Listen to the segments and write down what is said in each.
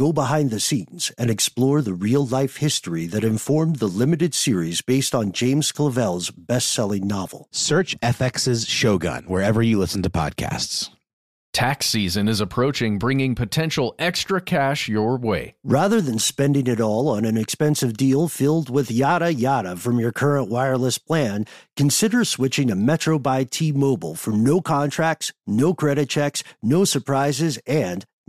go behind the scenes, and explore the real life history that informed the limited series based on James Clavell's best selling novel. Search FX's Shogun wherever you listen to podcasts. Tax season is approaching, bringing potential extra cash your way. Rather than spending it all on an expensive deal filled with yada yada from your current wireless plan, consider switching to Metro by T Mobile for no contracts, no credit checks, no surprises, and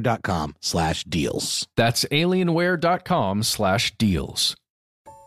alienware.com slash deals. That's alienware.com slash deals.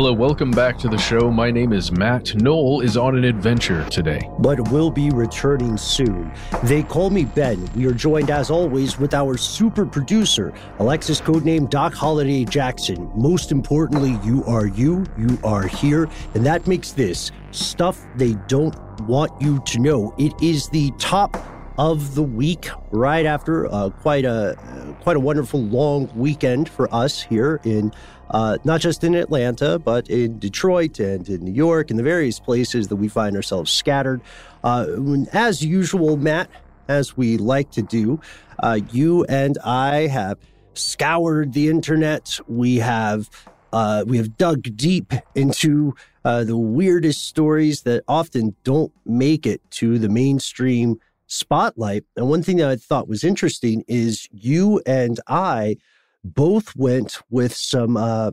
Hello, welcome back to the show. My name is Matt. Noel is on an adventure today. But will be returning soon. They call me Ben. We are joined, as always, with our super producer, Alexis codename Doc Holiday Jackson. Most importantly, you are you, you are here, and that makes this stuff they don't want you to know. It is the top of the week, right after uh, quite a quite a wonderful long weekend for us here in uh, not just in Atlanta, but in Detroit and in New York and the various places that we find ourselves scattered. Uh, as usual, Matt, as we like to do, uh, you and I have scoured the internet. We have uh, we have dug deep into uh, the weirdest stories that often don't make it to the mainstream spotlight. And one thing that I thought was interesting is you and I both went with some uh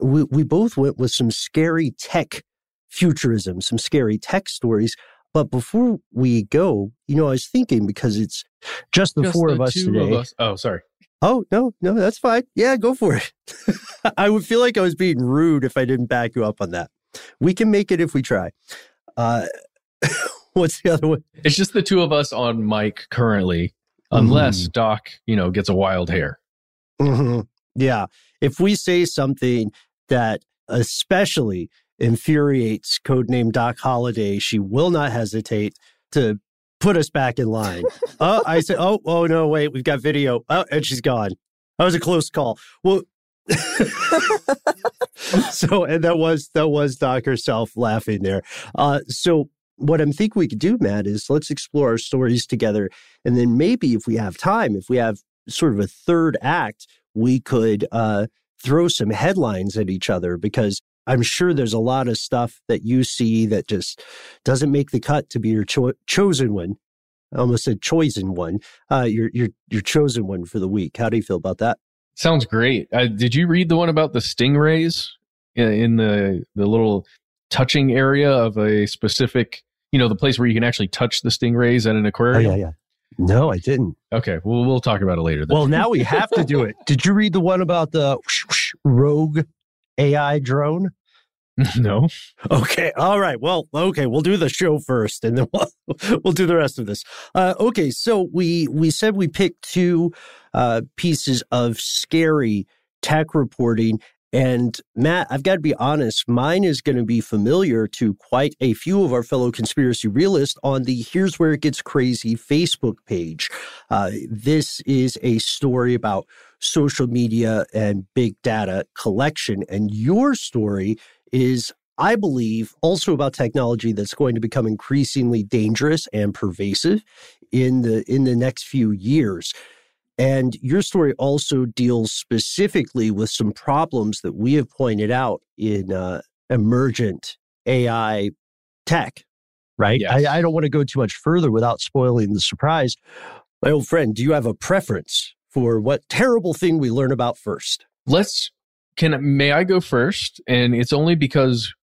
we, we both went with some scary tech futurism, some scary tech stories. But before we go, you know, I was thinking because it's just the Just four the of us two today. of us- Oh, sorry. Oh, no, no, that's fine. Yeah, go for it. I would feel like I was being rude if I didn't back you up on that. We can make it if we try. Uh, what's the other one? It's just the two of us on mic currently, unless Doc, you know, gets a wild hair. Hmm Yeah. If we say something that especially infuriates codename Doc Holiday, she will not hesitate to put us back in line. oh, I said, oh, oh no, wait, we've got video. Oh, and she's gone. That was a close call. Well, so and that was that was Doc herself laughing there. Uh, so what I'm thinking we could do, Matt, is let's explore our stories together, and then maybe if we have time, if we have sort of a third act, we could uh, throw some headlines at each other because I'm sure there's a lot of stuff that you see that just doesn't make the cut to be your cho- chosen one. I almost said chosen one. Uh, your your your chosen one for the week. How do you feel about that? Sounds great. Uh, did you read the one about the stingrays in, the the little touching area of a specific, you know, the place where you can actually touch the stingrays at an Oh aquarium? yeah, yeah, No, I didn't. Okay, well, we'll talk about it later. Then. Well, now we have to do it. Did you read the one about the rogue AI drone? no. Okay. All right. Well, okay. We'll do the show first, and then we'll we'll do the rest of this. Uh, okay. So we we said we picked two uh, pieces of scary tech reporting, and Matt, I've got to be honest, mine is going to be familiar to quite a few of our fellow conspiracy realists on the Here's Where It Gets Crazy Facebook page. Uh, this is a story about social media and big data collection, and your story is I believe also about technology that's going to become increasingly dangerous and pervasive in the in the next few years. And your story also deals specifically with some problems that we have pointed out in uh, emergent AI tech, right? Yes. I, I don't want to go too much further without spoiling the surprise. My old friend, do you have a preference for what terrible thing we learn about first? Let's can may I go first? And it's only because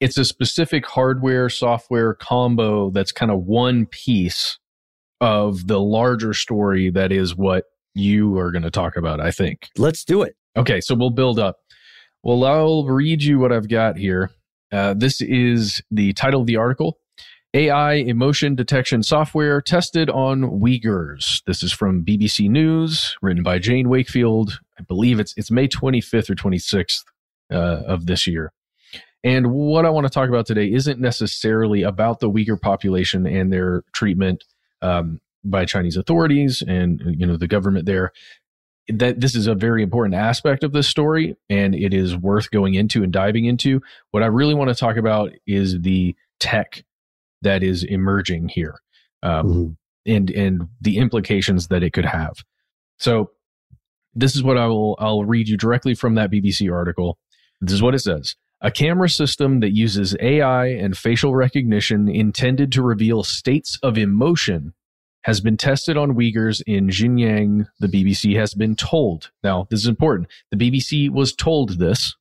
it's a specific hardware software combo that's kind of one piece of the larger story that is what you are going to talk about, I think. Let's do it. Okay, so we'll build up. Well, I'll read you what I've got here. Uh, this is the title of the article AI emotion detection software tested on Uyghurs. This is from BBC News, written by Jane Wakefield. I believe it's it's May 25th or 26th uh, of this year. And what I want to talk about today isn't necessarily about the Uyghur population and their treatment um, by Chinese authorities and you know the government there. That this is a very important aspect of this story, and it is worth going into and diving into. What I really want to talk about is the tech that is emerging here, um, mm-hmm. and and the implications that it could have. So, this is what I will I'll read you directly from that BBC article. This is what it says. A camera system that uses AI and facial recognition intended to reveal states of emotion has been tested on Uyghurs in Xinjiang, the BBC has been told. Now, this is important. The BBC was told this,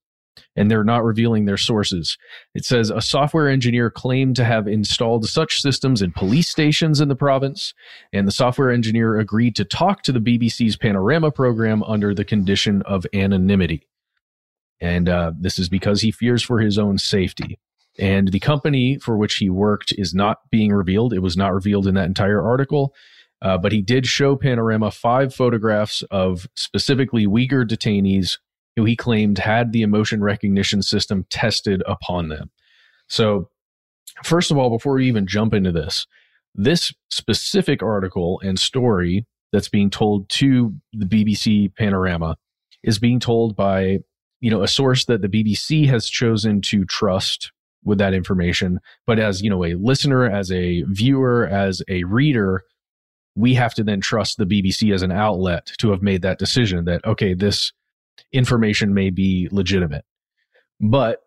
and they're not revealing their sources. It says a software engineer claimed to have installed such systems in police stations in the province, and the software engineer agreed to talk to the BBC's Panorama program under the condition of anonymity. And uh, this is because he fears for his own safety. And the company for which he worked is not being revealed. It was not revealed in that entire article. Uh, but he did show Panorama five photographs of specifically Uyghur detainees who he claimed had the emotion recognition system tested upon them. So, first of all, before we even jump into this, this specific article and story that's being told to the BBC Panorama is being told by you know a source that the BBC has chosen to trust with that information. But as, you know, a listener, as a viewer, as a reader, we have to then trust the BBC as an outlet to have made that decision that, okay, this information may be legitimate. But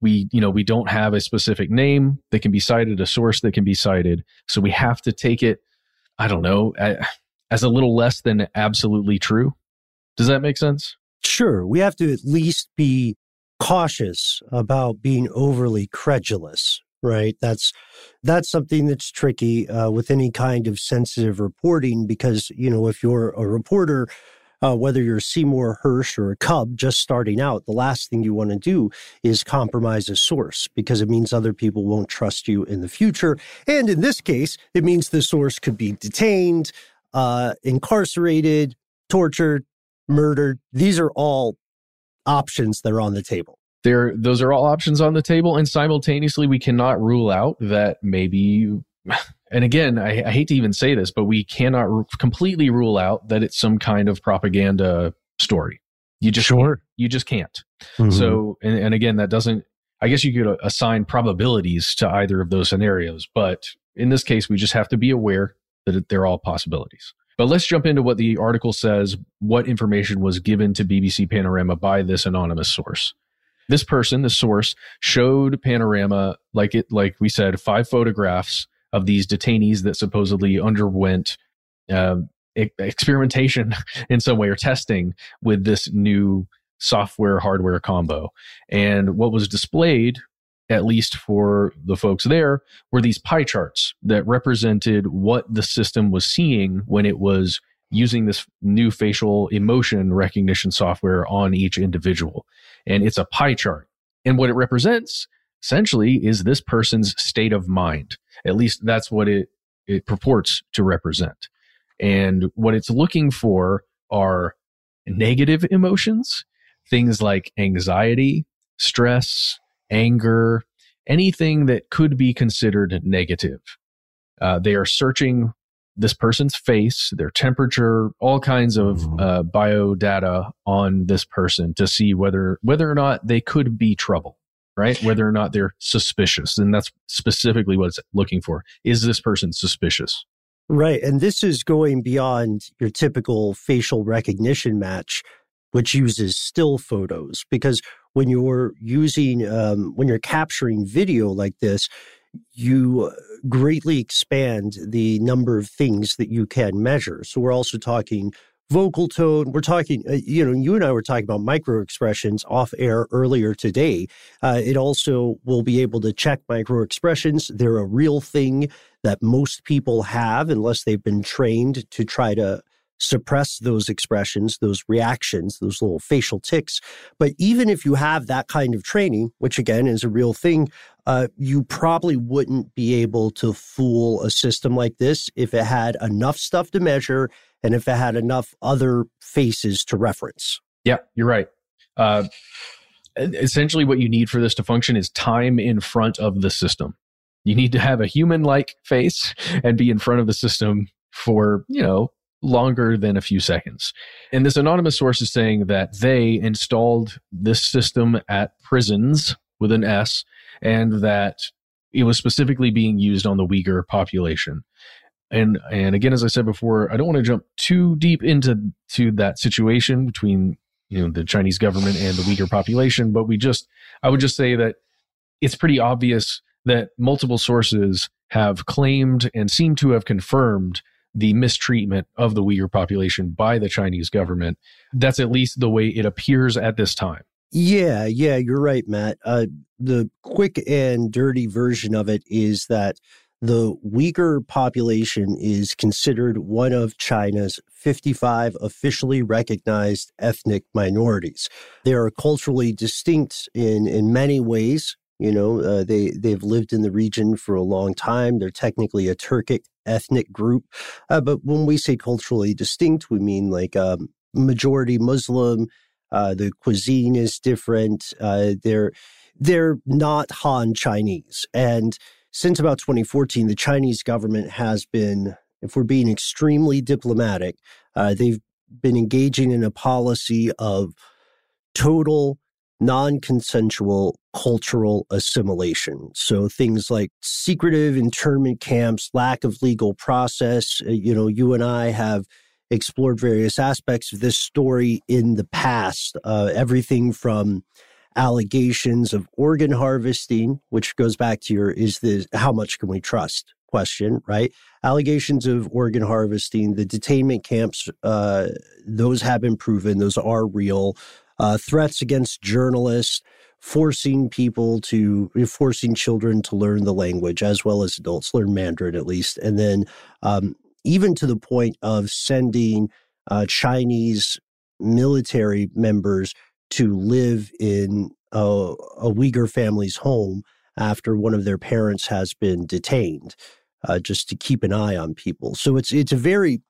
we, you know, we don't have a specific name that can be cited, a source that can be cited. So we have to take it, I don't know, as a little less than absolutely true. Does that make sense? Sure. We have to at least be cautious about being overly credulous right that's that's something that's tricky uh, with any kind of sensitive reporting because you know if you're a reporter uh, whether you're Seymour Hersh or a Cub just starting out, the last thing you want to do is compromise a source because it means other people won't trust you in the future. And in this case, it means the source could be detained, uh, incarcerated, tortured, murdered. These are all options that are on the table. There, those are all options on the table, and simultaneously, we cannot rule out that maybe. And again, I, I hate to even say this, but we cannot r- completely rule out that it's some kind of propaganda story. You just sure you just can't. Mm-hmm. So, and, and again, that doesn't. I guess you could assign probabilities to either of those scenarios, but in this case, we just have to be aware that they're all possibilities. But let's jump into what the article says, what information was given to BBC Panorama by this anonymous source. This person, the source, showed Panorama, like it, like we said, five photographs of these detainees that supposedly underwent uh, experimentation in some way or testing with this new software hardware combo. And what was displayed at least for the folks there, were these pie charts that represented what the system was seeing when it was using this new facial emotion recognition software on each individual. And it's a pie chart. And what it represents essentially is this person's state of mind. At least that's what it, it purports to represent. And what it's looking for are negative emotions, things like anxiety, stress, anger, anything that could be considered negative. Uh, they are searching this person's face, their temperature, all kinds of mm-hmm. uh, bio data on this person to see whether whether or not they could be trouble, right? Whether or not they're suspicious, and that's specifically what it's looking for. Is this person suspicious? Right, and this is going beyond your typical facial recognition match, which uses still photos, because when you're using um, when you're capturing video like this you greatly expand the number of things that you can measure. So we're also talking vocal tone we're talking uh, you know you and i were talking about micro expressions off air earlier today. Uh, it also will be able to check micro expressions they're a real thing that most people have unless they've been trained to try to suppress those expressions, those reactions, those little facial ticks. But even if you have that kind of training, which again is a real thing, uh, you probably wouldn't be able to fool a system like this if it had enough stuff to measure and if it had enough other faces to reference. Yeah, you're right. Uh, essentially, what you need for this to function is time in front of the system. You need to have a human like face and be in front of the system for, you know, longer than a few seconds. And this anonymous source is saying that they installed this system at prisons with an S and that it was specifically being used on the Uyghur population. And and again, as I said before, I don't want to jump too deep into to that situation between you know the Chinese government and the Uyghur population, but we just I would just say that it's pretty obvious that multiple sources have claimed and seem to have confirmed the mistreatment of the Uyghur population by the Chinese government. That's at least the way it appears at this time. Yeah, yeah, you're right, Matt. Uh, the quick and dirty version of it is that the Uyghur population is considered one of China's 55 officially recognized ethnic minorities. They are culturally distinct in, in many ways. You know, uh, they, they've lived in the region for a long time. They're technically a Turkic ethnic group. Uh, but when we say culturally distinct, we mean like um, majority Muslim. Uh, the cuisine is different. Uh, they're they're not Han Chinese. And since about 2014, the Chinese government has been, if we're being extremely diplomatic, uh, they've been engaging in a policy of total non consensual cultural assimilation. So things like secretive internment camps, lack of legal process. Uh, you know, you and I have explored various aspects of this story in the past, uh, everything from allegations of organ harvesting, which goes back to your is this how much can we trust question, right? Allegations of organ harvesting, the detainment camps, uh, those have been proven, those are real uh, threats against journalists, forcing people to forcing children to learn the language as well as adults learn Mandarin at least, and then um, even to the point of sending uh, Chinese military members to live in a, a Uyghur family's home after one of their parents has been detained, uh, just to keep an eye on people. So it's it's a very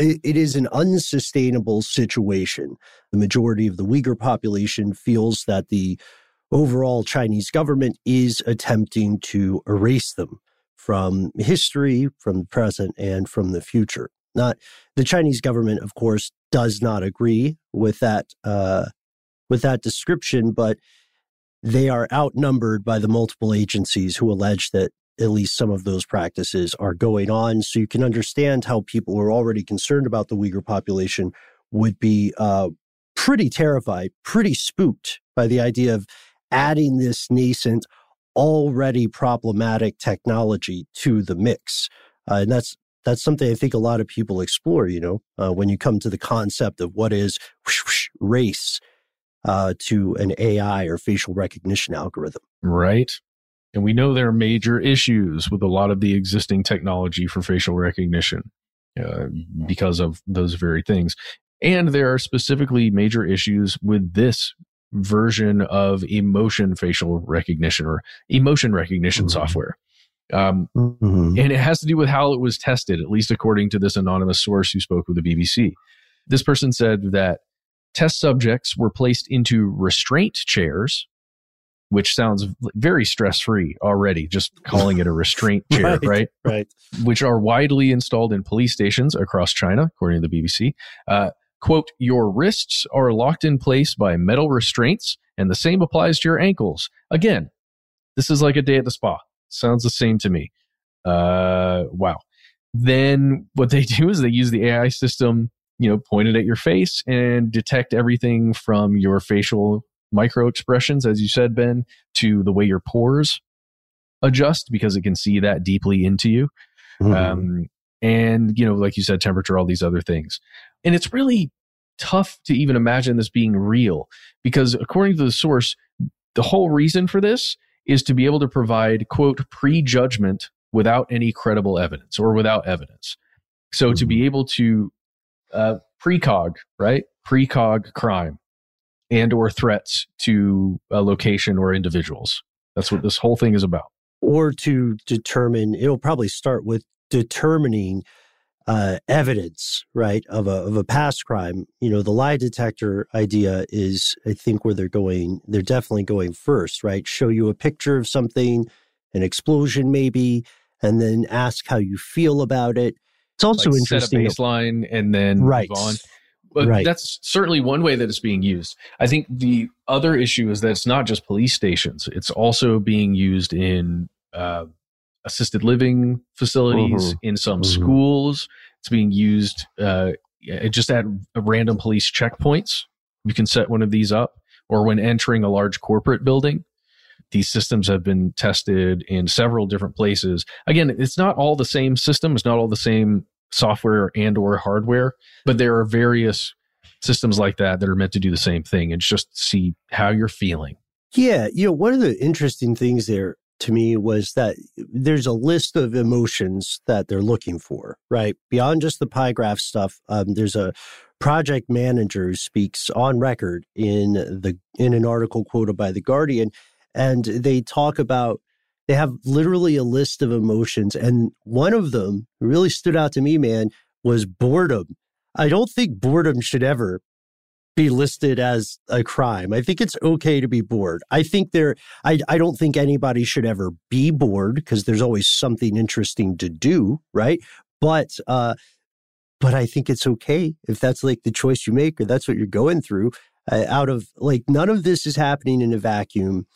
it is an unsustainable situation. The majority of the Uyghur population feels that the overall Chinese government is attempting to erase them from history, from the present, and from the future. Not the Chinese government, of course, does not agree with that uh, with that description, but they are outnumbered by the multiple agencies who allege that at least some of those practices are going on. So you can understand how people who are already concerned about the Uyghur population would be uh, pretty terrified, pretty spooked by the idea of adding this nascent, already problematic technology to the mix. Uh, and that's that's something I think a lot of people explore. You know, uh, when you come to the concept of what is whoosh, whoosh, race, uh, to an AI or facial recognition algorithm. Right. And we know there are major issues with a lot of the existing technology for facial recognition uh, because of those very things. And there are specifically major issues with this version of emotion facial recognition or emotion recognition mm-hmm. software. Um, mm-hmm. And it has to do with how it was tested, at least according to this anonymous source who spoke with the BBC. This person said that test subjects were placed into restraint chairs, which sounds very stress free already, just calling it a restraint chair, right, right? Right. Which are widely installed in police stations across China, according to the BBC. Uh, quote, your wrists are locked in place by metal restraints, and the same applies to your ankles. Again, this is like a day at the spa. Sounds the same to me. Uh, wow. Then what they do is they use the AI system, you know, pointed at your face and detect everything from your facial micro expressions, as you said, Ben, to the way your pores adjust because it can see that deeply into you. Mm-hmm. Um, and, you know, like you said, temperature, all these other things. And it's really tough to even imagine this being real because according to the source, the whole reason for this is to be able to provide, quote, prejudgment without any credible evidence or without evidence. So mm-hmm. to be mm-hmm. able to uh, precog, right? Precog crime and or threats to a location or individuals. That's what this whole thing is about. Or to determine, it'll probably start with determining uh, evidence, right, of a of a past crime. You know, the lie detector idea is, I think, where they're going. They're definitely going first, right? Show you a picture of something, an explosion, maybe, and then ask how you feel about it. It's also like interesting. Set a baseline and then right. move on. But right. that's certainly one way that it's being used. I think the other issue is that it's not just police stations; it's also being used in uh, assisted living facilities, mm-hmm. in some mm-hmm. schools. It's being used uh, just at random police checkpoints. You can set one of these up, or when entering a large corporate building. These systems have been tested in several different places. Again, it's not all the same system. It's not all the same software and or hardware, but there are various systems like that that are meant to do the same thing and just see how you're feeling. Yeah, you know, one of the interesting things there to me was that there's a list of emotions that they're looking for, right? Beyond just the pie graph stuff, um, there's a project manager who speaks on record in the in an article quoted by the Guardian, and they talk about they have literally a list of emotions, and one of them really stood out to me, man, was boredom. I don't think boredom should ever be listed as a crime. I think it's okay to be bored. I think there I I don't think anybody should ever be bored because there's always something interesting to do, right? But uh but I think it's okay if that's like the choice you make or that's what you're going through. Uh, out of like none of this is happening in a vacuum.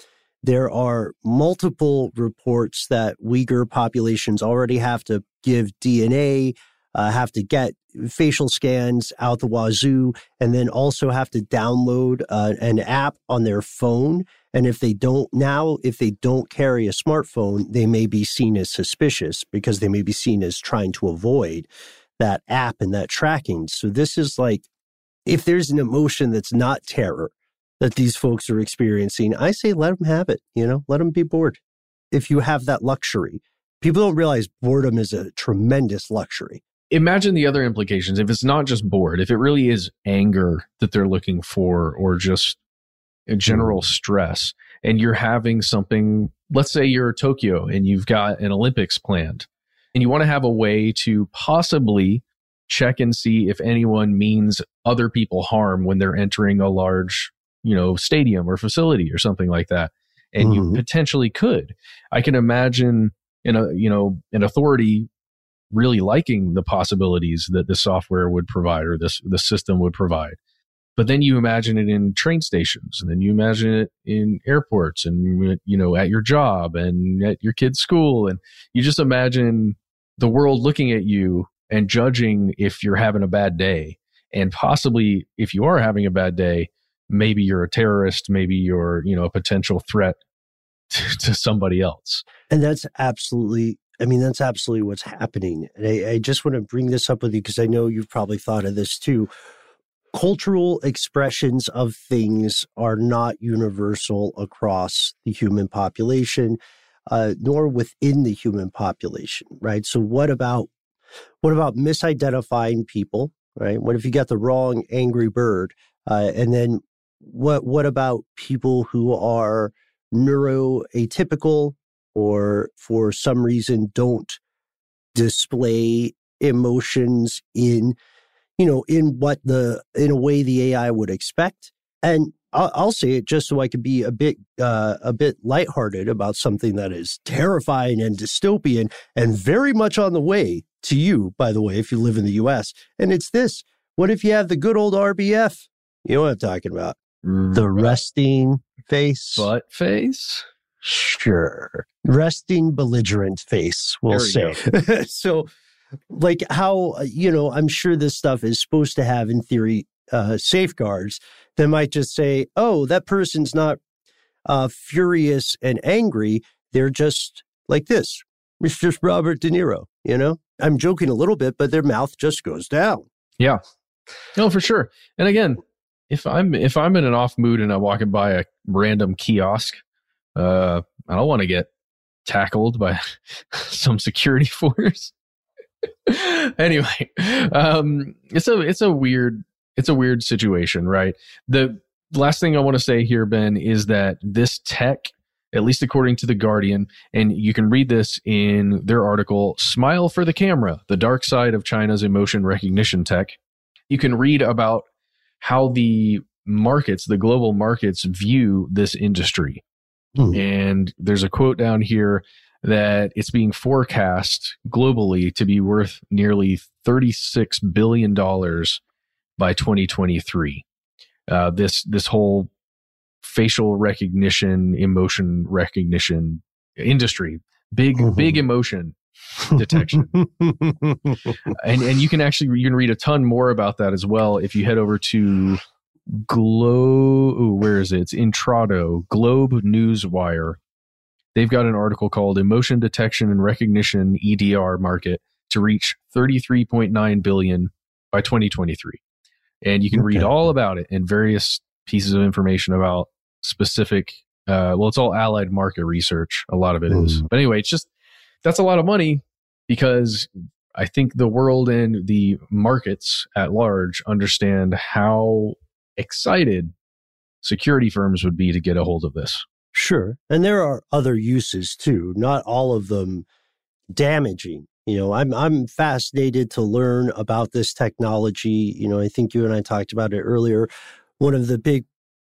There are multiple reports that Uyghur populations already have to give DNA uh, have to get facial scans out the wazoo, and then also have to download uh, an app on their phone. And if they don't now, if they don't carry a smartphone, they may be seen as suspicious because they may be seen as trying to avoid that app and that tracking. So this is like, if there's an emotion that's not terror that these folks are experiencing, I say let them have it. You know, let them be bored. If you have that luxury, people don't realize boredom is a tremendous luxury imagine the other implications. If it's not just bored, if it really is anger that they're looking for or just a general mm. stress, and you're having something, let's say you're Tokyo and you've got an Olympics planned, and you want to have a way to possibly check and see if anyone means other people harm when they're entering a large, you know, stadium or facility or something like that. And mm-hmm. you potentially could. I can imagine in a, you know, an authority really liking the possibilities that the software would provide or this the system would provide. But then you imagine it in train stations, and then you imagine it in airports, and you know at your job and at your kid's school, and you just imagine the world looking at you and judging if you're having a bad day, and possibly if you are having a bad day, maybe you're a terrorist, maybe you're you know a potential threat to, to somebody else. And that's absolutely I mean, that's absolutely what's happening. And I, I just want to bring this up with you because I know you've probably thought of this too. cultural expressions of things are not universal across the human population, uh, nor within the human population, right? So, what about what about misidentifying people, right? What if you got the wrong angry bird, uh, and then what what about people who are neuroatypical or for some reason don't display emotions in you know in what the in a way the ai would expect? And i'll, I'll say it just so i can be a bit uh, a bit lighthearted about something that is terrifying and dystopian and very much on the way to you by the way if you live in the us and it's this what if you have the good old rbf you know what i'm talking about the resting face butt face Sure. Resting belligerent face, we'll There say. so, like how, uh, you know, I'm sure this stuff is supposed to have, in theory, uh, safeguards that might just say, oh, that person's not uh, furious and angry. They're just like this. It's just Robert De Niro, you know? I'm joking a little bit, but their mouth just goes down. Yeah. No, for sure. And again, if I'm if I'm in an off mood and I'm walking by a random kiosk, uh, I don't want to get tackled by some security force. anyway, um, it's a it's a weird it's a weird situation, right? The last thing I want to say here, Ben, is that this tech, at least according to the Guardian, and you can read this in their article, "Smile for the Camera: The Dark Side of China's Emotion Recognition Tech." You can read about how the markets, the global markets, view this industry. Hmm. And there's a quote down here that it's being forecast globally to be worth nearly $36 billion by 2023. Uh, this, this whole facial recognition, emotion recognition industry, big, Mhm. big emotion detection. and, and you can actually, you can read a ton more about that as well if you head over to Globe, ooh, where is it? It's Intrado, Globe Newswire. They've got an article called Emotion Detection and Recognition EDR Market to reach 33.9 billion by 2023. And you can read all about it and various pieces of information about specific uh, well, it's all allied market research. A lot of it is. Mhm. But anyway, it's just that's a lot of money because I think the world and the markets at large understand how excited security firms would be to get a hold of this. Sure. And there are other uses too, not all of them damaging. You know, I'm I'm fascinated to learn about this technology. You know, I think you and I talked about it earlier. One of the big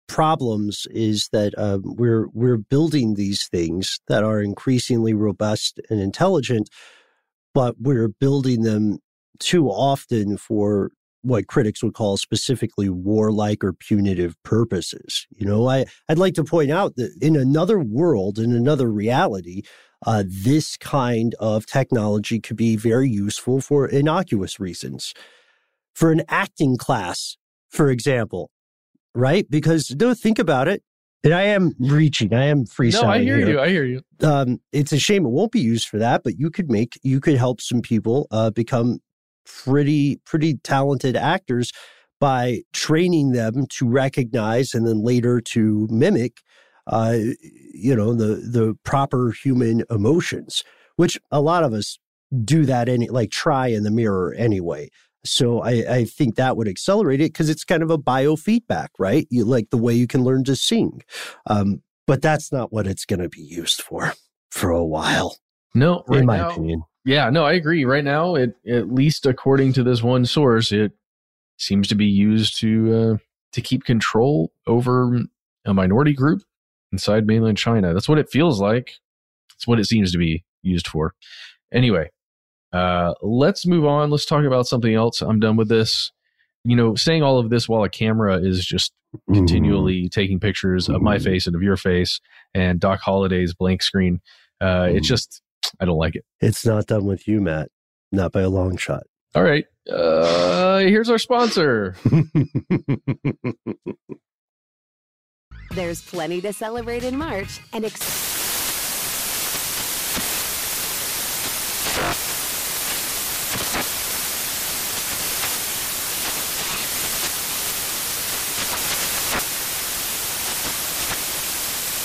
problems is that um, we're we're building these things that are increasingly robust and intelligent, but we're building them too often for what critics would call specifically warlike or punitive purposes. You know, I, I'd like to point out that in another world, in another reality, uh, this kind of technology could be very useful for innocuous reasons. For an acting class, for example, right? Because no, think about it. And I am reaching, I am freestyling. no, I hear here you. I hear you. um, it's a shame it won't be used for that, but you could make you could help some people uh, become pretty pretty talented actors by training them to recognize and then later to mimic uh, you know the the proper human emotions which a lot of us do that any like try in the mirror anyway so I, I think that would accelerate it because it's kind of a biofeedback right you like the way you can learn to sing um, but that's not what it's going to be used for for a while No, right in my now, opinion Yeah, no, I agree. Right now, it at least according to this one source, it seems to be used to uh, to keep control over a minority group inside mainland China. That's what it feels like. It's what it seems to be used for. Anyway, uh, let's move on. Let's talk about something else. I'm done with this. You know, saying all of this while a camera is just continually taking pictures of my Mhm. face and of your face and Doc Holliday's blank screen. Uh, It's Mhm. just, I don't like it. It's not done with you, Matt. Not by a long shot. All right. Uh, here's our sponsor. There's plenty to celebrate in March and ex-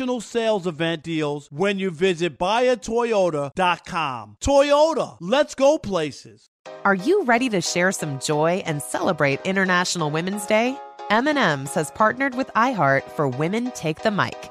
national sales event deals when you visit buyatoyota.com. Toyota, let's go places. Are you ready to share some joy and celebrate International Women's Day? M&M's has partnered with iHeart for Women Take the Mic,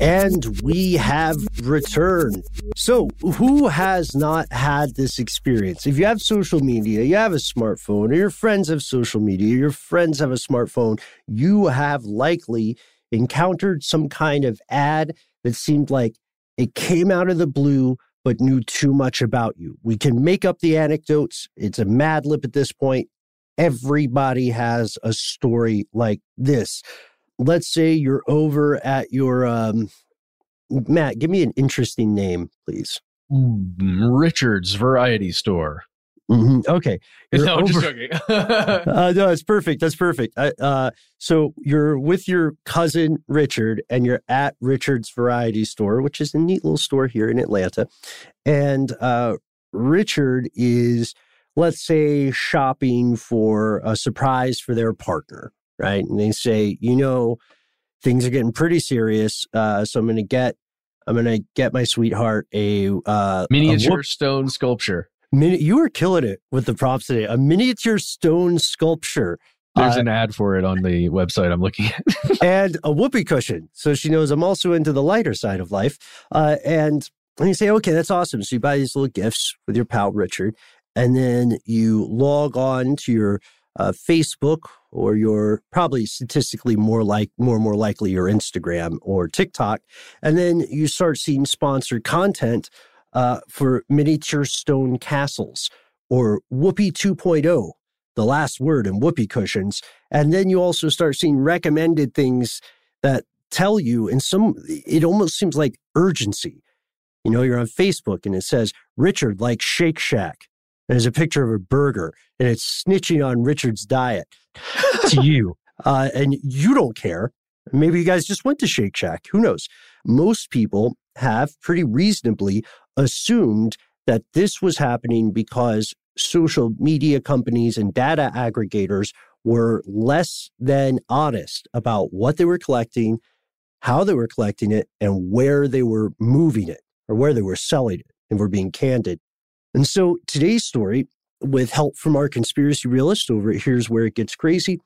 And we have returned. So, who has not had this experience? If you have social media, you have a smartphone, or your friends have social media, your friends have a smartphone, you have likely encountered some kind of ad that seemed like it came out of the blue but knew too much about you. We can make up the anecdotes. It's a mad lib at this point. Everybody has a story like this. Let's say you're over at your um, Matt. Give me an interesting name, please. Richard's Variety Store. Mm-hmm. Okay. You're no, I'm just joking. uh, no, it's perfect. That's perfect. I, uh, so you're with your cousin Richard, and you're at Richard's Variety Store, which is a neat little store here in Atlanta. And uh, Richard is, let's say, shopping for a surprise for their partner, right? And they say, you know, things are getting pretty serious, uh, so I'm going to get, I'm going to get my sweetheart a uh, a Miniature whoop- stone sculpture. Mini- you were killing it with the props today. A miniature stone sculpture There's Uh, an ad for it on the website I'm looking at. and a whoopee cushion. So she knows I'm also into the lighter side of life. Uh, and, and you say, okay, that's awesome. So you buy these little gifts with your pal Richard, and then you log on to your uh, Facebook or your probably statistically more like more and more likely your Instagram or TikTok, and then you start seeing sponsored content uh, for miniature stone castles or Whoopee 2.0, the last word in Whoopee cushions, and then you also start seeing recommended things that tell you, and some it almost seems like urgency. You know, you're on Facebook and it says Richard likes Shake Shack. And there's a picture of a burger and it's snitching on Richard's diet to you. Uh, and you don't care. Maybe you guys just went to Shake Shack. Who knows? Most people have pretty reasonably assumed that this was happening because social media companies and data aggregators were less than honest about what they were collecting, how they were collecting it, and where they were moving it or where they were selling it, and were being candid. And so today's story, with help from our conspiracy realist over at Here's Where It Gets Crazy,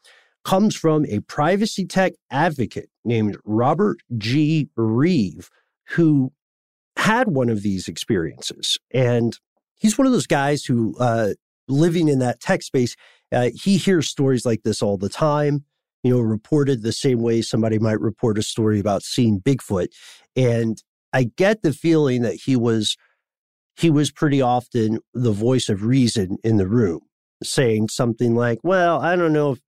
comes from a privacy tech advocate named Robert G. Reeve, who had one of these experiences. And he's one of those guys who, uh, living in that tech space, uh, he hears stories like this all the time, you know, reported the same way somebody might report a story about seeing Bigfoot. And I get the feeling that he was he was pretty often the voice of reason in the room, saying something like, "Well, I don't know if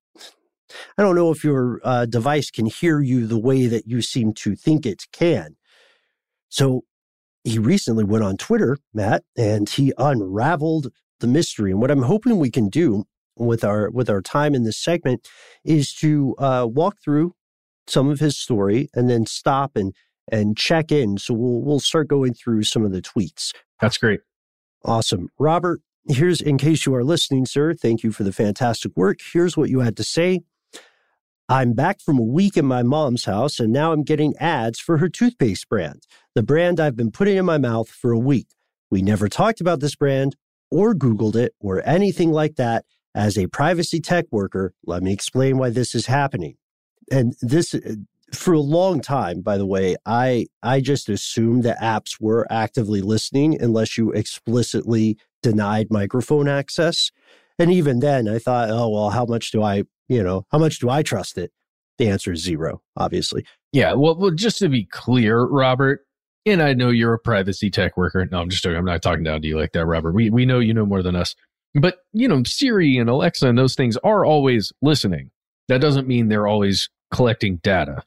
I don't know if your uh, device can hear you the way that you seem to think it can." So he recently went on Twitter, Matt, and he unraveled the mystery. And what I'm hoping we can do with our with our time in this segment is to uh, walk through some of his story and then stop and and check in. So we'll we'll start going through some of the tweets. That's great. Awesome, Robert. Here's in case you are listening, sir. Thank you for the fantastic work. Here's what you had to say. I'm back from a week in my mom's house, and now I'm getting ads for her toothpaste brand, the brand I've been putting in my mouth for a week. We never talked about this brand or Googled it or anything like that. As a privacy tech worker, let me explain why this is happening. And this, for a long time, by the way, I I just assumed that apps were actively listening unless you explicitly denied microphone access. And even then, I thought, oh well, how much do I you know, how much do I trust it? The answer is zero, obviously. Yeah. Well, well, just to be clear, Robert, and I know you're a privacy tech worker. No, I'm just joking. I'm not talking down to you like that, Robert. We we know you know more than us. But you know, Siri and Alexa and those things are always listening. That doesn't mean they're always collecting data,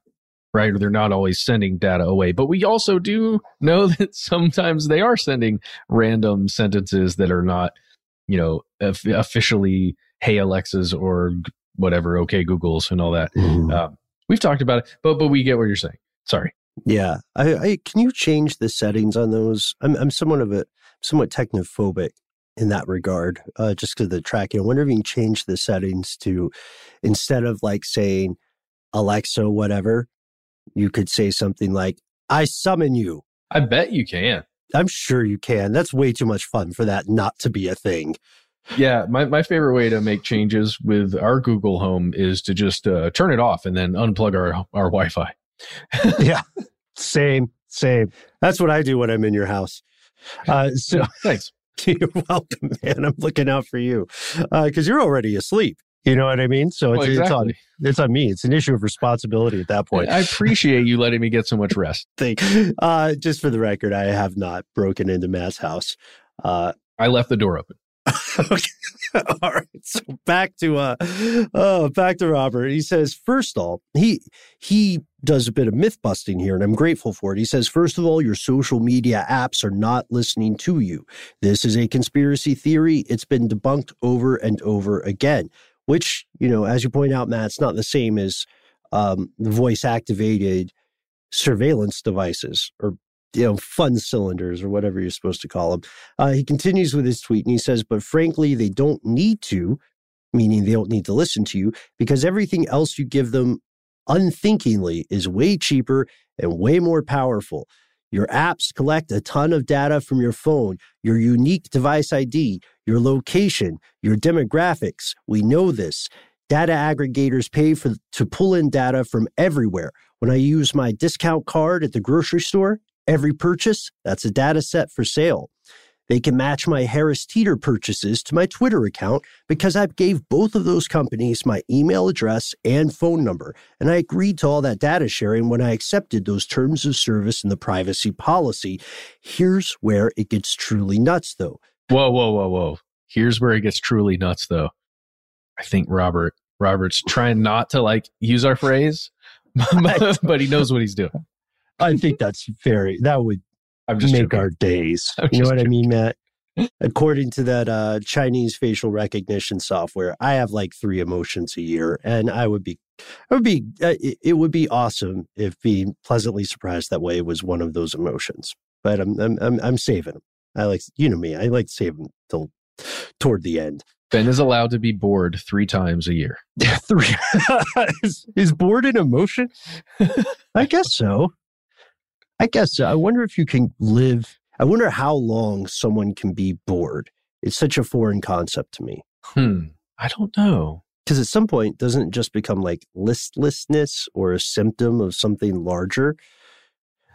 right? Or they're not always sending data away. But we also do know that sometimes they are sending random sentences that are not, you know, officially "Hey Alexas" or whatever, okay, Google's and all that. Mm-hmm. Um, we've talked about it, but but we get what you're saying. Sorry. Yeah, I, I can you change the settings on those? I'm I'm somewhat of a somewhat technophobic in that regard, uh, just because the tracking. I wonder if you can change the settings to instead of like saying Alexa, whatever, you could say something like "I summon you." I bet you can. I'm sure you can. That's way too much fun for that not to be a thing yeah, my, my favorite way to make changes with our Google Home is to just uh, turn it off and then unplug our our Wi-Fi. yeah, same, same. That's what I do when I'm in your house. Uh, so thanks. You're welcome, man. I'm looking out for you because uh, you're already asleep. You know what I mean? So it's, well, exactly. it's on it's on me. It's an issue of responsibility at that point. I appreciate you letting me get so much rest. Thank. Uh, just for the record, I have not broken into Matt's house. Uh, I left the door open. okay. all right. So back to uh oh back to Robert. He says, first of all, he he does a bit of myth busting here, and I'm grateful for it. He says, first of all, your social media apps are not listening to you. This is a conspiracy theory. It's been debunked over and over again, which, you know, as you point out, Matt, it's not the same as um, the voice activated surveillance devices or you know, fun cylinders or whatever you're supposed to call them. Uh, he continues with his tweet and he says, but frankly, they don't need to, meaning they don't need to listen to you because everything else you give them unthinkingly is way cheaper and way more powerful. Your apps collect a ton of data from your phone, your unique device ID, your location, your demographics. We know this. Data aggregators pay for to pull in data from everywhere. When I use my discount card at the grocery store, Every purchase, that's a data set for sale. They can match my Harris Teeter purchases to my Twitter account because I gave both of those companies my email address and phone number, and I agreed to all that data sharing when I accepted those terms of service and the privacy policy. Here's where it gets truly nuts, though. Whoa, whoa, whoa, whoa. Here's where it gets truly nuts, though. I think Robert Robert's trying not to like use our phrase, but he knows what he's doing. I think that's very, that would I'm just make joking. our days. I'm you know what joking. I mean, Matt? According to that uh, Chinese facial recognition software, I have like three emotions a year, and I would be, I would be, uh, it, it would be awesome if being pleasantly surprised that way was one of those emotions. But I'm, I'm, I'm, I'm saving them. I like, you know me, I like saving till toward the end. Ben is allowed to be bored three times a year. Three is, is bored an emotion? I guess so. I guess. I wonder if you can live. I wonder how long someone can be bored. It's such a foreign concept to me. Hmm. I don't know. Because at some point, doesn't it just become like listlessness or a symptom of something larger?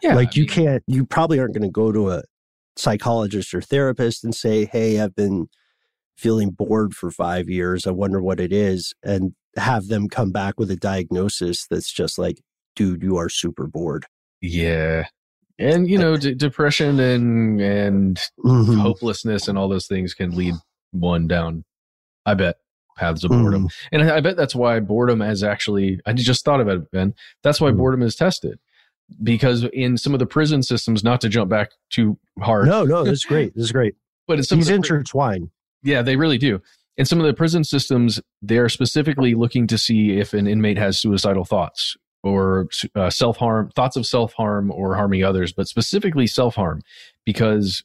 Yeah. like I you mean, can't, you probably aren't going to go to a psychologist or therapist and say, Hey, I've been feeling bored for five years. I wonder what it is. And have them come back with a diagnosis that's just like, dude, you are super bored. Yeah. And you know, d- depression and and Mhm. hopelessness and all those things can lead one down. I bet paths of Mm-hmm. boredom, and I I bet that's why boredom has actually. I just thought about it, Ben. That's why Mhm. boredom is tested because in some of the prison systems, not to jump back too hard, No, no, this is great. This is great. but it's some These the, intertwine. yeah, they really do. In some of the prison systems, they're specifically looking to see if an inmate has suicidal thoughts or uh, self harm, thoughts of self harm or harming others, but specifically self harm, because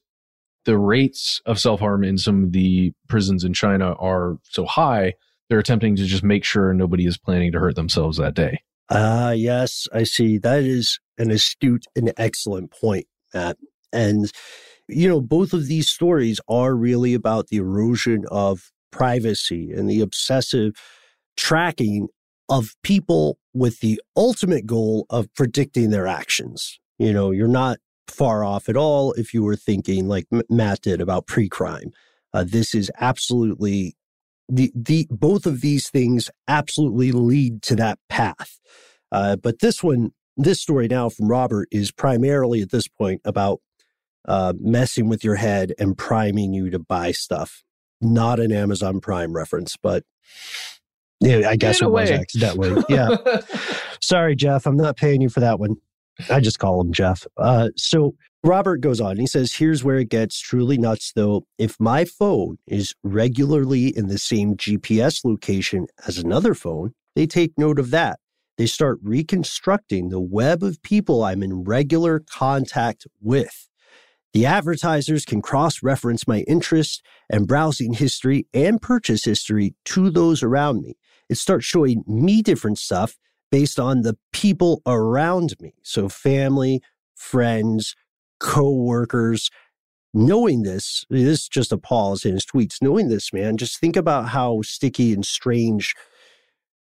the rates of self harm in some of the prisons in China are so high. They're attempting to just make sure nobody is planning to hurt themselves that day. Ah, yes, I see. That is an astute and excellent point, Matt. And, you know, both of these stories are really about the erosion of privacy and the obsessive tracking of people with the ultimate goal of predicting their actions. You know, you're not far off at all if you were thinking like Matt did about pre crime. Uh, this is absolutely the the both of these things absolutely lead to that path. Uh, but this one, this story now from Robert is primarily at this point about uh, messing with your head and priming you to buy stuff. Not an Amazon Prime reference, but yeah, I guess it was way. accidentally. Yeah. Sorry, Jeff. I'm not paying you for that one. I just call him Jeff. Uh, so Robert goes on. He says, Here's where it gets truly nuts, though. If my phone is regularly in the same GPS location as another phone, they take note of that. They start reconstructing the web of people I'm in regular contact with. The advertisers can cross reference my interests and browsing history and purchase history to those around me. It starts showing me different stuff based on the people around me. So, family, friends, co-workers. Knowing this, this is just a pause in his tweets. Knowing this, man, just think about how sticky and strange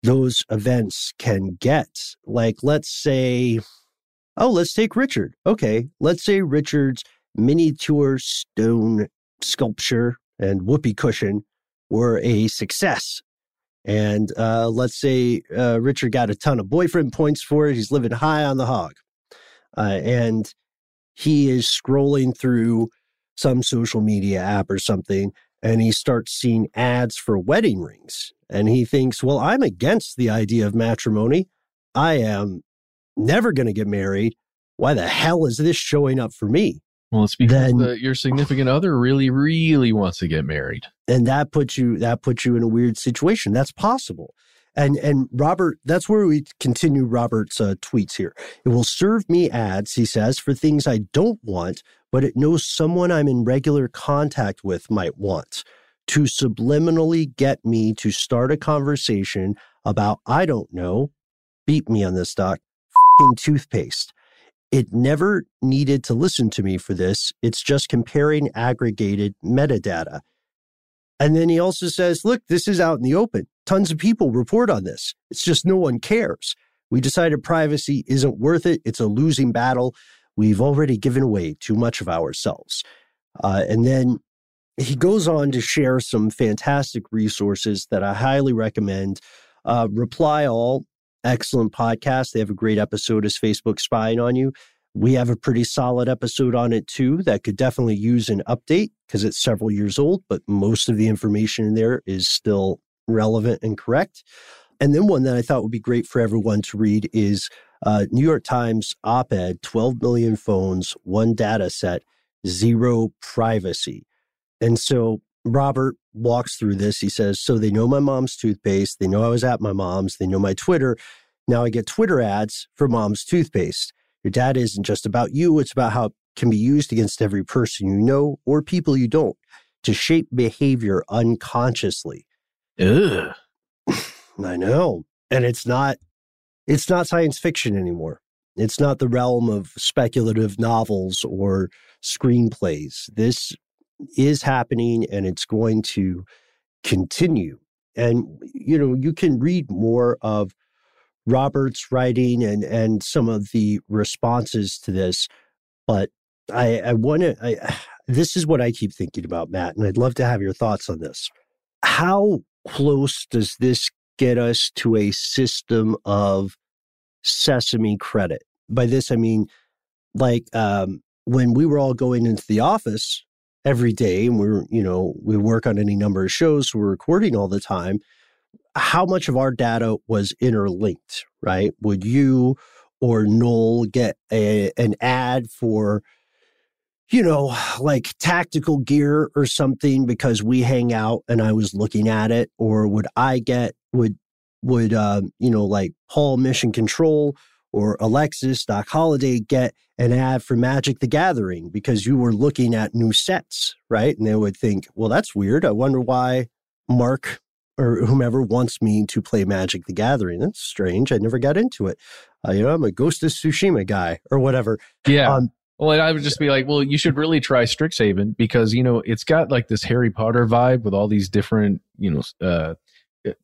those events can get. Like, let's say, oh, let's take Richard. Okay, let's say Richard's miniature stone sculpture and whoopee cushion were a success. And uh, let's say uh, Richard got a ton of boyfriend points for it. He's living high on the hog. Uh, and he is scrolling through some social media app or something, and he starts seeing ads for wedding rings. And he thinks, well, I'm against the idea of matrimony. I am never going to get married. Why the hell is this showing up for me? Well, it's because Then- the, your significant other really, really wants to get married. and that puts you that puts you in a weird situation. That's possible. And and robert that's where we continue robert's uh, tweets here. It will serve me ads he says for things i don't want but it knows someone i'm in regular contact with might want to subliminally get me to start a conversation about i don't know beat me on this doc fing toothpaste it never needed to listen to me for this it's just comparing aggregated metadata and then he also says, look, this is out in the open. Tons of people report on this. It's just no one cares. We decided privacy isn't worth it. It's a losing battle. We've already given away too much of ourselves. Uh, and then he goes on to share some fantastic resources that I highly recommend. Uh, Reply All, excellent podcast. They have a great episode as Facebook spying on you. We have a pretty solid episode on it too that could definitely use an update because it's several years old, but most of the information in there is still relevant and correct. And then one that I thought would be great for everyone to read is uh, New York Times op ed 12 million phones, one data set, zero privacy. And so Robert walks through this. He says, So they know my mom's toothpaste. They know I was at my mom's. They know my Twitter. Now I get Twitter ads for mom's toothpaste. Your data isn't just about you, it's about how it can be used against every person you know or people you don't to shape behavior unconsciously. Ugh. I know. And it's not it's not science fiction anymore. It's not the realm of speculative novels or screenplays. This is happening and it's going to continue. And you know, you can read more of Robert's writing and and some of the responses to this, but I I want to I this is what I keep thinking about, Matt, and I'd love to have your thoughts on this. How close does this get us to a system of sesame credit? By this I mean like um when we were all going into the office every day and we're you know we work on any number of shows so we're recording all the time how much of our data was interlinked right? Would you or noel get a, an ad for you know like tactical gear or something because we hang out and i was looking at it? Or would i get would would uh, you know like paul mission control or Alexis Doc Holliday get an ad for Magic the Gathering because you were looking at new sets, right? And they would think, well, that's weird. I wonder why Mark or whomever wants me to play Magic the Gathering. That's strange. I never got into it. Uh, you know, I'm a Ghost of Tsushima guy or whatever. Yeah. Um, well, I would just be like, well, you should really try Strixhaven because, you know, it's got like this Harry Potter vibe with all these different, you know, uh,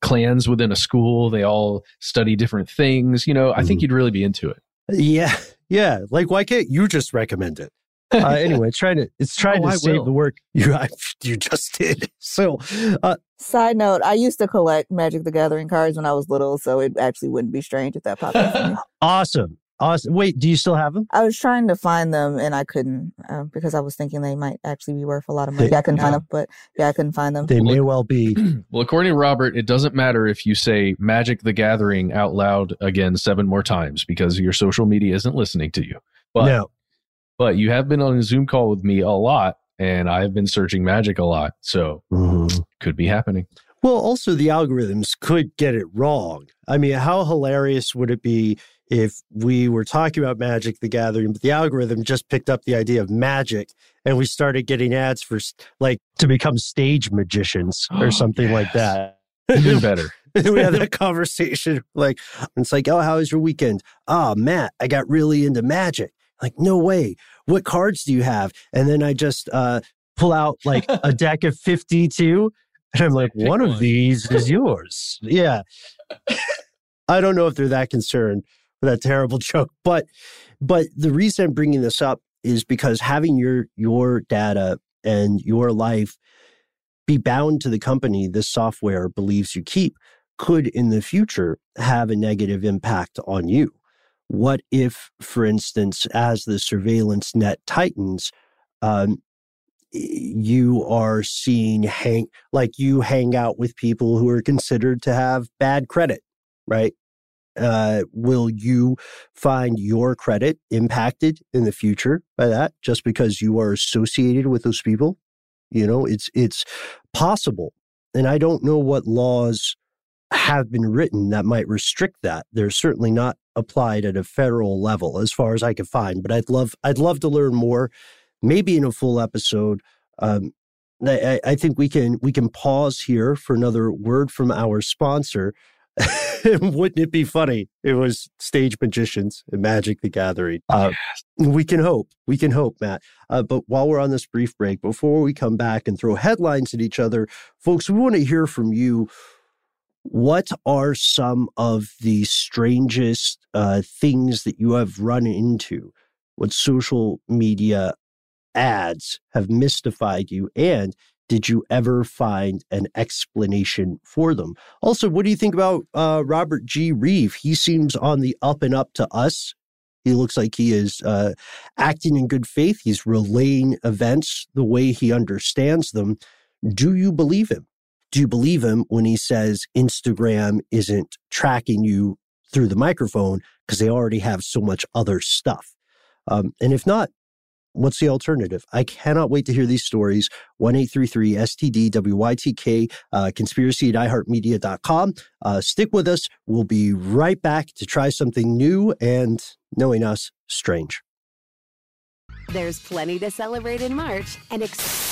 clans within a school. They all study different things. You know, I think mm-hmm. you'd really be into it. Yeah, yeah. Like, why can't you just recommend it? Uh, anyway, it's trying to it's trying oh, to I save will. the work you I, you just did. So, uh, side note: I used to collect Magic the Gathering cards when I was little, so it actually wouldn't be strange if that popped up. awesome. Awesome. Wait, do you still have them? I was trying to find them and I couldn't uh, because I was thinking they might actually be worth a lot of money. They, yeah, I couldn't yeah. find them, but yeah, I couldn't find them. They may well be. well, according to Robert, it doesn't matter if you say Magic the Gathering out loud again seven more times because your social media isn't listening to you. But, no. But you have been on a Zoom call with me a lot and I've been searching Magic a lot. So mm-hmm. could be happening. Well, also the algorithms could get it wrong. I mean, how hilarious would it be if we were talking about Magic the Gathering, but the algorithm just picked up the idea of magic and we started getting ads for like to become stage magicians or something yes. like that. Even better. we had that conversation. Like, it's like, oh, how was your weekend? Ah, oh, Matt, I got really into magic. Like, no way. What cards do you have? And then I just uh, pull out like a deck of 52. And I'm like, one, one of these is yours. Yeah. I don't know if they're that concerned that terrible joke. But but the reason I'm bringing this up is because having your your data and your life be bound to the company this software believes you keep could in the future have a negative impact on you. What if, for instance, as the surveillance net tightens, um, you are seeing hang like you hang out with people who are considered to have bad credit, right? Uh, will you find your credit impacted in the future by that just because you are associated with those people? You know it's it's possible and i don't know what laws have been written that might restrict that. They're certainly not applied at a federal level as far as i can find but i'd love i'd love to learn more maybe in a full episode. Um, I, I think we can we can pause here for another word from our sponsor Wouldn't it be funny? It was stage magicians and Magic the Gathering. Uh, we can hope. We can hope, Matt. Uh, but while we're on this brief break, before we come back and throw headlines at each other, folks, we want to hear from you. What are some of the strangest uh, things that you have run into? What social media ads have mystified you? And did you ever find an explanation for them? Also, what do you think about uh, Robert G. Reeve? He seems on the up and up to us. He looks like he is uh, acting in good faith. He's relaying events the way he understands them. Do you believe him? Do you believe him when he says Instagram isn't tracking you through the microphone because they already have so much other stuff? Um, and if not, What's the alternative? I cannot wait to hear these stories. 1 STD WYTK, uh, conspiracy at iHeartMedia.com. Uh, stick with us. We'll be right back to try something new and, knowing us, strange. There's plenty to celebrate in March and. Ex-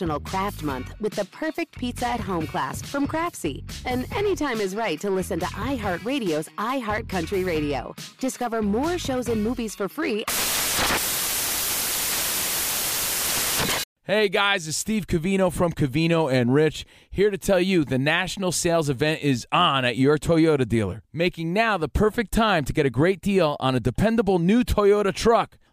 National Craft Month with the perfect pizza at home class from Craftsy. And anytime is right to listen to iHeartRadio's iHeartCountry Radio. Discover more shows and movies for free. Hey guys, it's Steve Covino from Covino and Rich here to tell you the national sales event is on at your Toyota dealer, making now the perfect time to get a great deal on a dependable new Toyota truck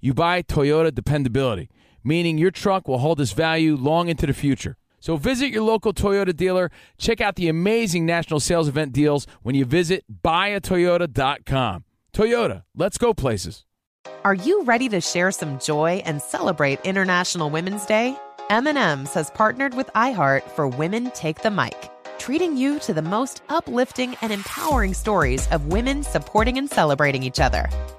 you buy Toyota dependability, meaning your truck will hold its value long into the future. So visit your local Toyota dealer. Check out the amazing national sales event deals when you visit buyatoyota.com. Toyota, let's go places. Are you ready to share some joy and celebrate International Women's Day? M&M's has partnered with iHeart for Women Take the Mic, treating you to the most uplifting and empowering stories of women supporting and celebrating each other.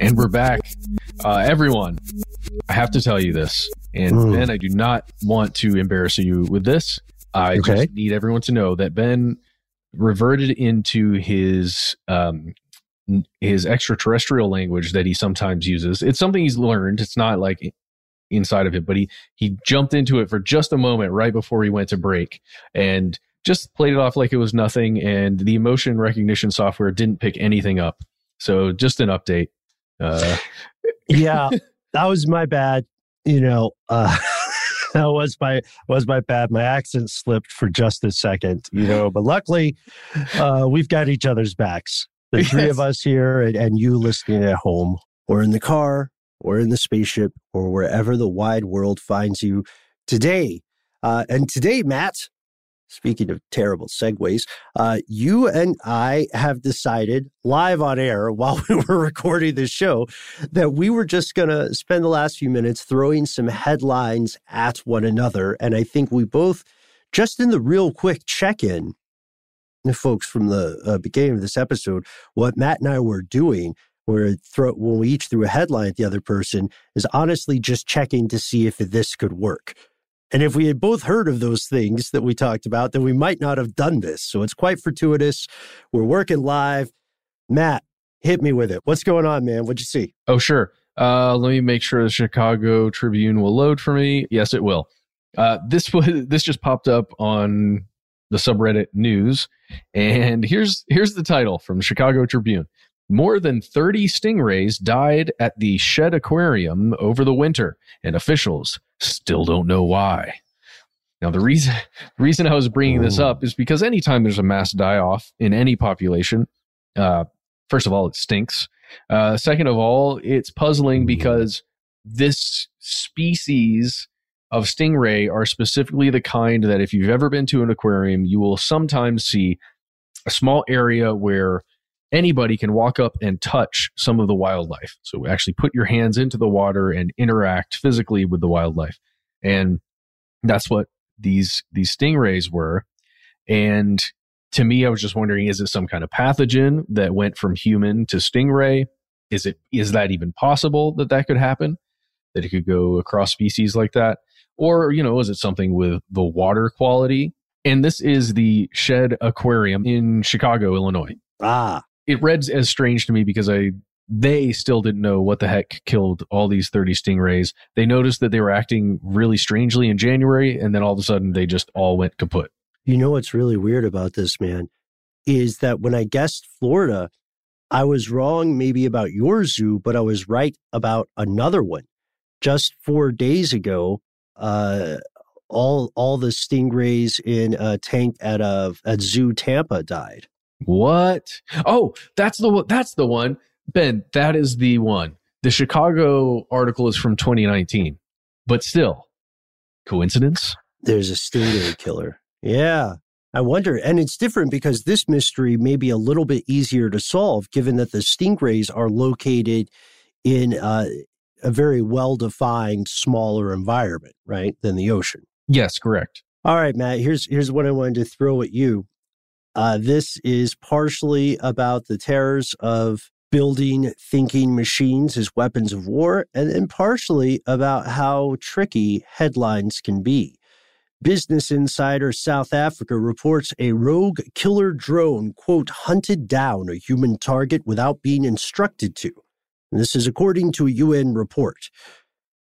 And we're back. Uh, everyone, I have to tell you this. And Mm. Ben, I do not want to embarrass you with this. I Okay. just need everyone to know that Ben reverted into his um, his extraterrestrial language that he sometimes uses. It's something he's learned. It's not like inside of him, but he he jumped into it for just a moment right before he went to break and just played it off like it was nothing. And the emotion recognition software didn't pick anything up. So just an update. Uh, yeah, that was my bad. You know, uh, that was my was my bad. My accent slipped for just a second. You know, but luckily, uh, we've got each other's backs. The three Yes. of us here, and, and you listening at home, or in the car, or in the spaceship, or wherever the wide world finds you today. Uh, and today, Matt. Speaking of terrible segues, uh, you and I have decided live on air while we were recording this show that we were just going to spend the last few minutes throwing some headlines at one another. And I think we both, just in the real quick check in, folks, from the uh, beginning of this episode, what Matt and I were doing. Where throw when we each threw a headline at the other person is honestly just checking to see if this could work. And if we had both heard of those things that we talked about, then we might not have done this. So it's quite fortuitous. We're working live. Matt, hit me with it. What's going on, man? What'd you see? oh, sure. Uh, let me make sure the Chicago Tribune will load for me. Yes, it will. Uh, this was this just popped up on the subreddit news, and here's here's the title from Chicago Tribune. More than 30 stingrays died at the Shedd Aquarium over the winter, and officials still don't know why. Now, the reason the reason I was bringing this up is because anytime there's a mass die off in any population, uh, first of all, it stinks. Uh, second of all, it's puzzling because this species of stingray are specifically the kind that if you've ever been to an aquarium, you will sometimes see a small area where anybody can walk up and touch some of the wildlife. So actually put your hands into the water and interact physically with the wildlife. And that's what these these stingrays were. And to me, I was just wondering, is it some kind of pathogen that went from human to stingray? Is it is that even possible that that could happen? That it could go across species like that? Or, you know, is it something with the water quality? And this is the Shedd Aquarium in Chicago, Illinois. Ah. It reads as strange to me because I they still didn't know what the heck killed all these 30 stingrays. They noticed that they were acting really strangely in January, and then all of a sudden they just all went kaput. You know what's really weird about this, man, is that when I guessed Florida, I was wrong maybe about your zoo, but I was right about another one. Just four days ago, uh, all all the stingrays in a tank at a at Zoo Tampa died. What? Oh, that's the one. That's the one. Ben, that is the one. The Chicago article is from 2019, but still, coincidence? There's a stingray killer. Yeah. I wonder. And it's different because this mystery may be a little bit easier to solve given that the stingrays are located in uh, a very well defined, smaller environment, right, than the ocean. Yes, correct. All right, Matt, here's, here's what I wanted to throw at you. Uh, this is partially about the terrors of building thinking machines as weapons of war, and then partially about how tricky headlines can be. Business Insider South Africa reports a rogue killer drone, quote, hunted down a human target without being instructed to. And this is according to a UN report.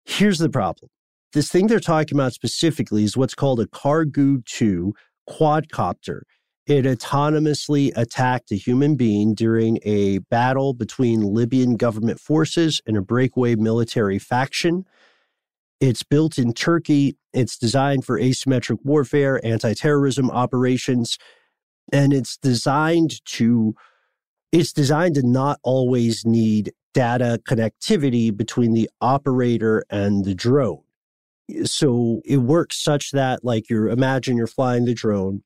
Here's the problem. This thing they're talking about specifically is what's called a Kargu 2 quadcopter. It autonomously attacked a human being during a battle between Libyan government forces and a breakaway military faction. It's built in Turkey. It's designed for asymmetric warfare, anti terrorism operations, and it's designed to it's designed to not always need data connectivity between the operator and the drone. So it works such that like you're imagine you're flying the drone.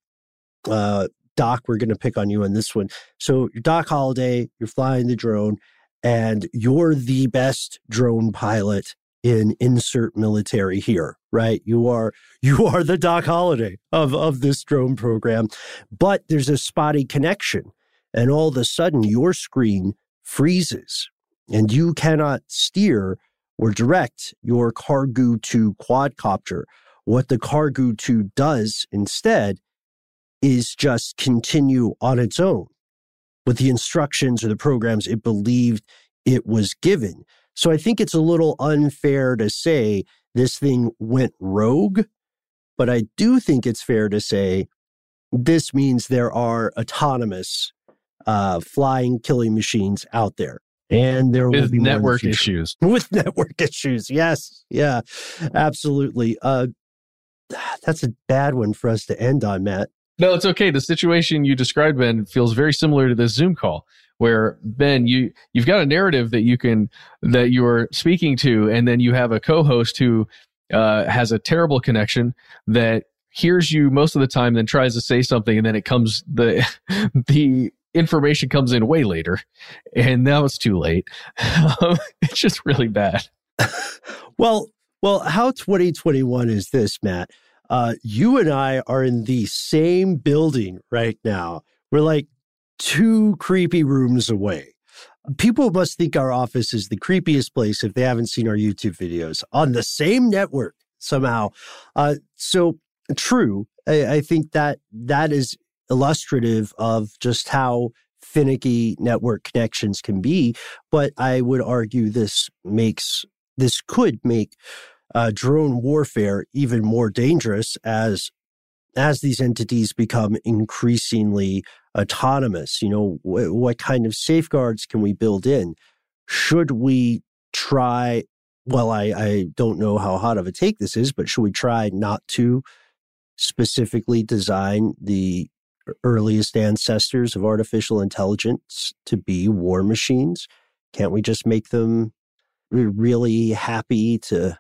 Uh, Doc, we're going to pick on you on this one. So Doc Holliday, you're flying the drone, and you're the best drone pilot in insert military here, right? You are you are the Doc Holliday of of this drone program, but there's a spotty connection, and all of a sudden your screen freezes, and you cannot steer or direct your Kargu 2 quadcopter. What the Kargu 2 does instead is just continue on its own with the instructions or the programs it believed it was given. So I think it's a little unfair to say this thing went rogue, but I do think it's fair to say this means there are autonomous uh, flying killing machines out there. And there With will be network issues. With network issues. Yes. Yeah. Absolutely. Uh, that's a bad one for us to end on, Matt. No, it's okay. The situation you described, Ben, feels very similar to this Zoom call where Ben, you you've got a narrative that you can that you're speaking to, and then you have a co-host who uh, has a terrible connection that hears you most of the time, then tries to say something, and then it comes the the information comes in way later, and now it's too late. it's just really bad. Well, well, how 2021 is this, Matt? Uh, you and I are in the same building right now. We're like two creepy rooms away. People must think our office is the creepiest place if they haven't seen our YouTube videos on the same network somehow. Uh, so true. I, I think that that is illustrative of just how finicky network connections can be. But I would argue this makes this could make uh, drone warfare even more dangerous as as these entities become increasingly autonomous. You know, wh- what kind of safeguards can we build in? Should we try? Well, I, I don't know how hot of a take this is, but should we try not to specifically design the earliest ancestors of artificial intelligence to be war machines? Can't we just make them really happy to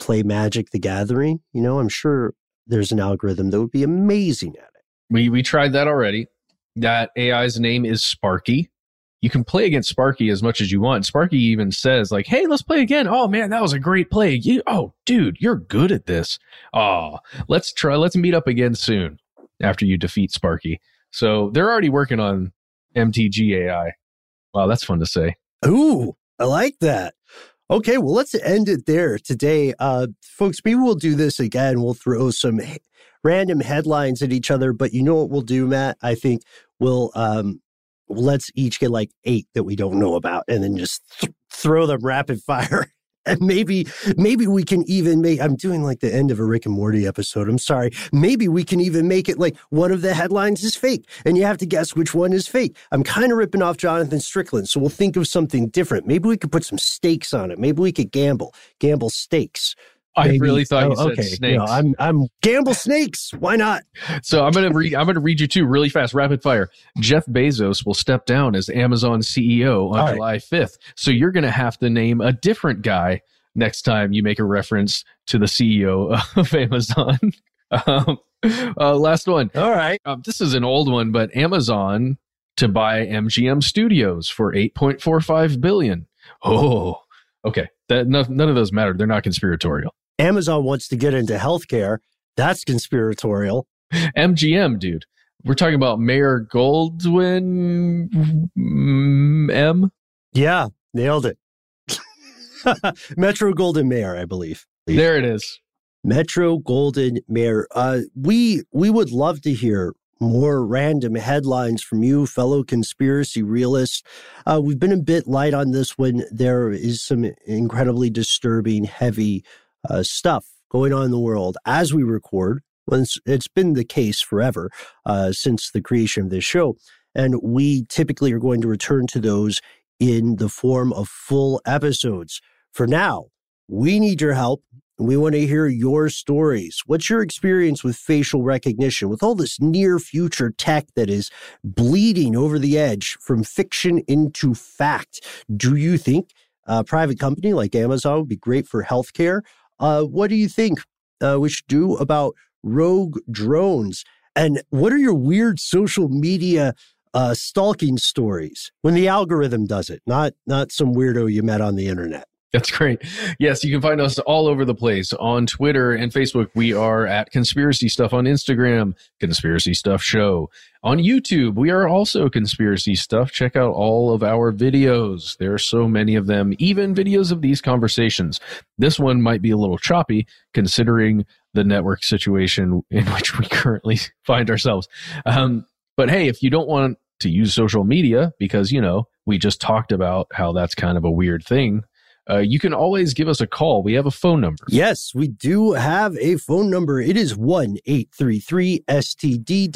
play Magic the Gathering? You know, I'm sure there's an algorithm that would be amazing at it. We we tried that already. That AI's name is Sparky. You can play against Sparky as much as you want. Sparky even says like, "Hey, let's play again." Oh man, that was a great play. You, oh, dude, you're good at this. Oh, let's try. Let's meet up again soon after you defeat Sparky. So they're already working on MTG AI. Wow, that's fun to say. Ooh, I like that. Okay, well, let's end it there today. Uh, folks, maybe we'll do this again. We'll throw some random headlines at each other, but you know what we'll do, Matt? I think we'll um, let's each get like eight that we don't know about and then just th- throw them rapid fire. And maybe, maybe we can even make, I'm doing like the end of a Rick and Morty episode. I'm sorry. Maybe we can even make it like one of the headlines is fake and you have to guess which one is fake. I'm kind of ripping off Jonathan Strickland. So we'll think of something different. Maybe we could put some stakes on it. Maybe we could gamble, gamble stakes. I Maybe- really thought you oh, said okay. snakes. Know, I'm, I'm gamble snakes. Why not? So I'm gonna read. I'm gonna read you two really fast, rapid fire. Jeff Bezos will step down as Amazon CEO on All right. July 5th. So you're gonna have to name a different guy next time you make a reference to the CEO of Amazon. um, uh, last one. All right. Um, this is an old one, but Amazon to buy MGM Studios for 8.45 billion. Oh, okay. That no, none of those matter. They're not conspiratorial. Amazon wants to get into healthcare. That's conspiratorial. MGM, dude. We're talking about Mayor Goldwyn mm, M. Yeah, nailed it. Metro Goldwyn Mayer, I believe. There it is. Metro Goldwyn Mayer. Uh, we we would love to hear more random headlines from you, fellow conspiracy realists. Uh, we've been a bit light on this one. There is some incredibly disturbing, heavy uh, stuff going on in the world as we record. Well, it's, it's been the case forever uh, since the creation of this show. And we typically are going to return to those in the form of full episodes. For now, we need your help. We want to hear your stories. What's your experience with facial recognition, with all this near future tech that is bleeding over the edge from fiction into fact? Do you think a private company like Amazon would be great for healthcare? Uh, what do you think uh, we should do about rogue drones? And what are your weird social media uh, stalking stories when the algorithm does it, not not some weirdo you met on the internet? That's great. Yes, you can find us all over the place on Twitter and Facebook. We are at Conspiracy Stuff on Instagram, Conspiracy Stuff Show. On YouTube, we are also Conspiracy Stuff. Check out all of our videos. There are so many of them, even videos of these conversations. This one might be a little choppy considering the network situation in which we currently find ourselves. Um, but hey, if you don't want to use social media because, you know, we just talked about how that's kind of a weird thing, uh, you can always give us a call. We have a phone number. Yes, we do have a phone number. It is 1 833 STD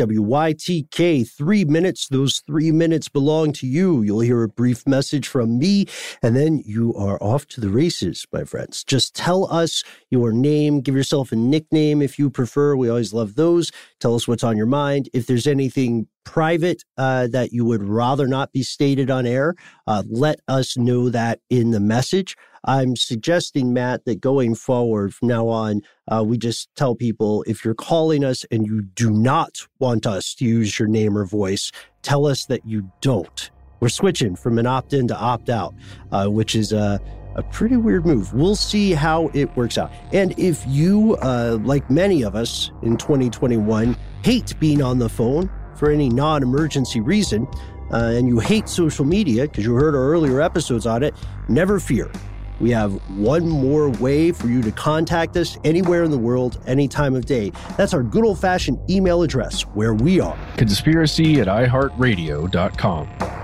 Three minutes. Those three minutes belong to you. You'll hear a brief message from me, and then you are off to the races, my friends. Just tell us your name. Give yourself a nickname if you prefer. We always love those. Tell us what's on your mind. If there's anything private uh, that you would rather not be stated on air, uh, let us know that in the message. I'm suggesting, Matt, that going forward from now on, uh, we just tell people if you're calling us and you do not want us to use your name or voice, tell us that you don't. We're switching from an opt in to opt out, uh, which is a, a pretty weird move. We'll see how it works out. And if you, uh, like many of us in 2021, hate being on the phone for any non emergency reason, uh, and you hate social media because you heard our earlier episodes on it, never fear. We have one more way for you to contact us anywhere in the world, any time of day. That's our good old fashioned email address where we are. Conspiracy at iHeartRadio.com.